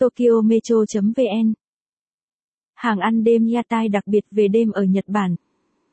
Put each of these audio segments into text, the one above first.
Tokyo Metro.vn Hàng ăn đêm Yatai đặc biệt về đêm ở Nhật Bản.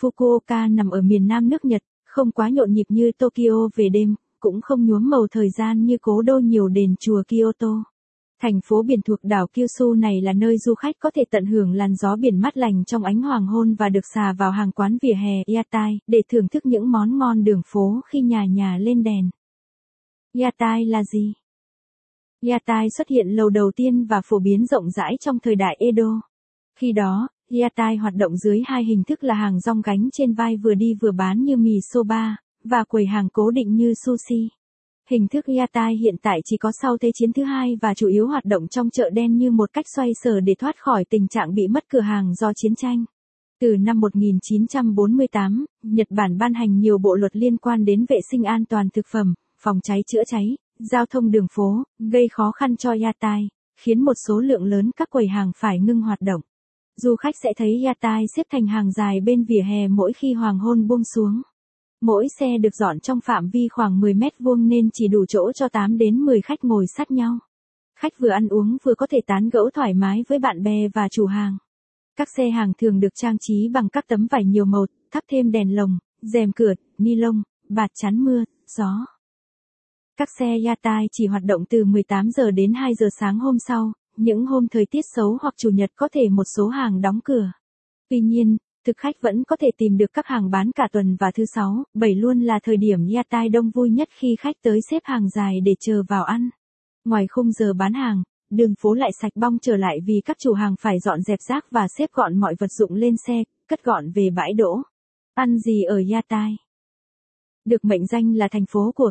Fukuoka nằm ở miền nam nước Nhật, không quá nhộn nhịp như Tokyo về đêm, cũng không nhuốm màu thời gian như cố đô nhiều đền chùa Kyoto. Thành phố biển thuộc đảo Kyushu này là nơi du khách có thể tận hưởng làn gió biển mát lành trong ánh hoàng hôn và được xà vào hàng quán vỉa hè Yatai để thưởng thức những món ngon đường phố khi nhà nhà lên đèn. Yatai là gì? Yatai xuất hiện lâu đầu tiên và phổ biến rộng rãi trong thời đại Edo. Khi đó, Yatai hoạt động dưới hai hình thức là hàng rong gánh trên vai vừa đi vừa bán như mì soba, và quầy hàng cố định như sushi. Hình thức Yatai hiện tại chỉ có sau Thế chiến thứ hai và chủ yếu hoạt động trong chợ đen như một cách xoay sở để thoát khỏi tình trạng bị mất cửa hàng do chiến tranh. Từ năm 1948, Nhật Bản ban hành nhiều bộ luật liên quan đến vệ sinh an toàn thực phẩm, phòng cháy chữa cháy, giao thông đường phố, gây khó khăn cho Yatai, khiến một số lượng lớn các quầy hàng phải ngưng hoạt động. Du khách sẽ thấy Yatai xếp thành hàng dài bên vỉa hè mỗi khi hoàng hôn buông xuống. Mỗi xe được dọn trong phạm vi khoảng 10 mét vuông nên chỉ đủ chỗ cho 8 đến 10 khách ngồi sát nhau. Khách vừa ăn uống vừa có thể tán gẫu thoải mái với bạn bè và chủ hàng. Các xe hàng thường được trang trí bằng các tấm vải nhiều màu, thắp thêm đèn lồng, rèm cửa, ni lông, bạt chắn mưa, gió. Các xe Yatai chỉ hoạt động từ 18 giờ đến 2 giờ sáng hôm sau, những hôm thời tiết xấu hoặc chủ nhật có thể một số hàng đóng cửa. Tuy nhiên, thực khách vẫn có thể tìm được các hàng bán cả tuần và thứ sáu, bảy luôn là thời điểm Yatai đông vui nhất khi khách tới xếp hàng dài để chờ vào ăn. Ngoài khung giờ bán hàng, đường phố lại sạch bong trở lại vì các chủ hàng phải dọn dẹp rác và xếp gọn mọi vật dụng lên xe, cất gọn về bãi đỗ. Ăn gì ở Yatai? Được mệnh danh là thành phố của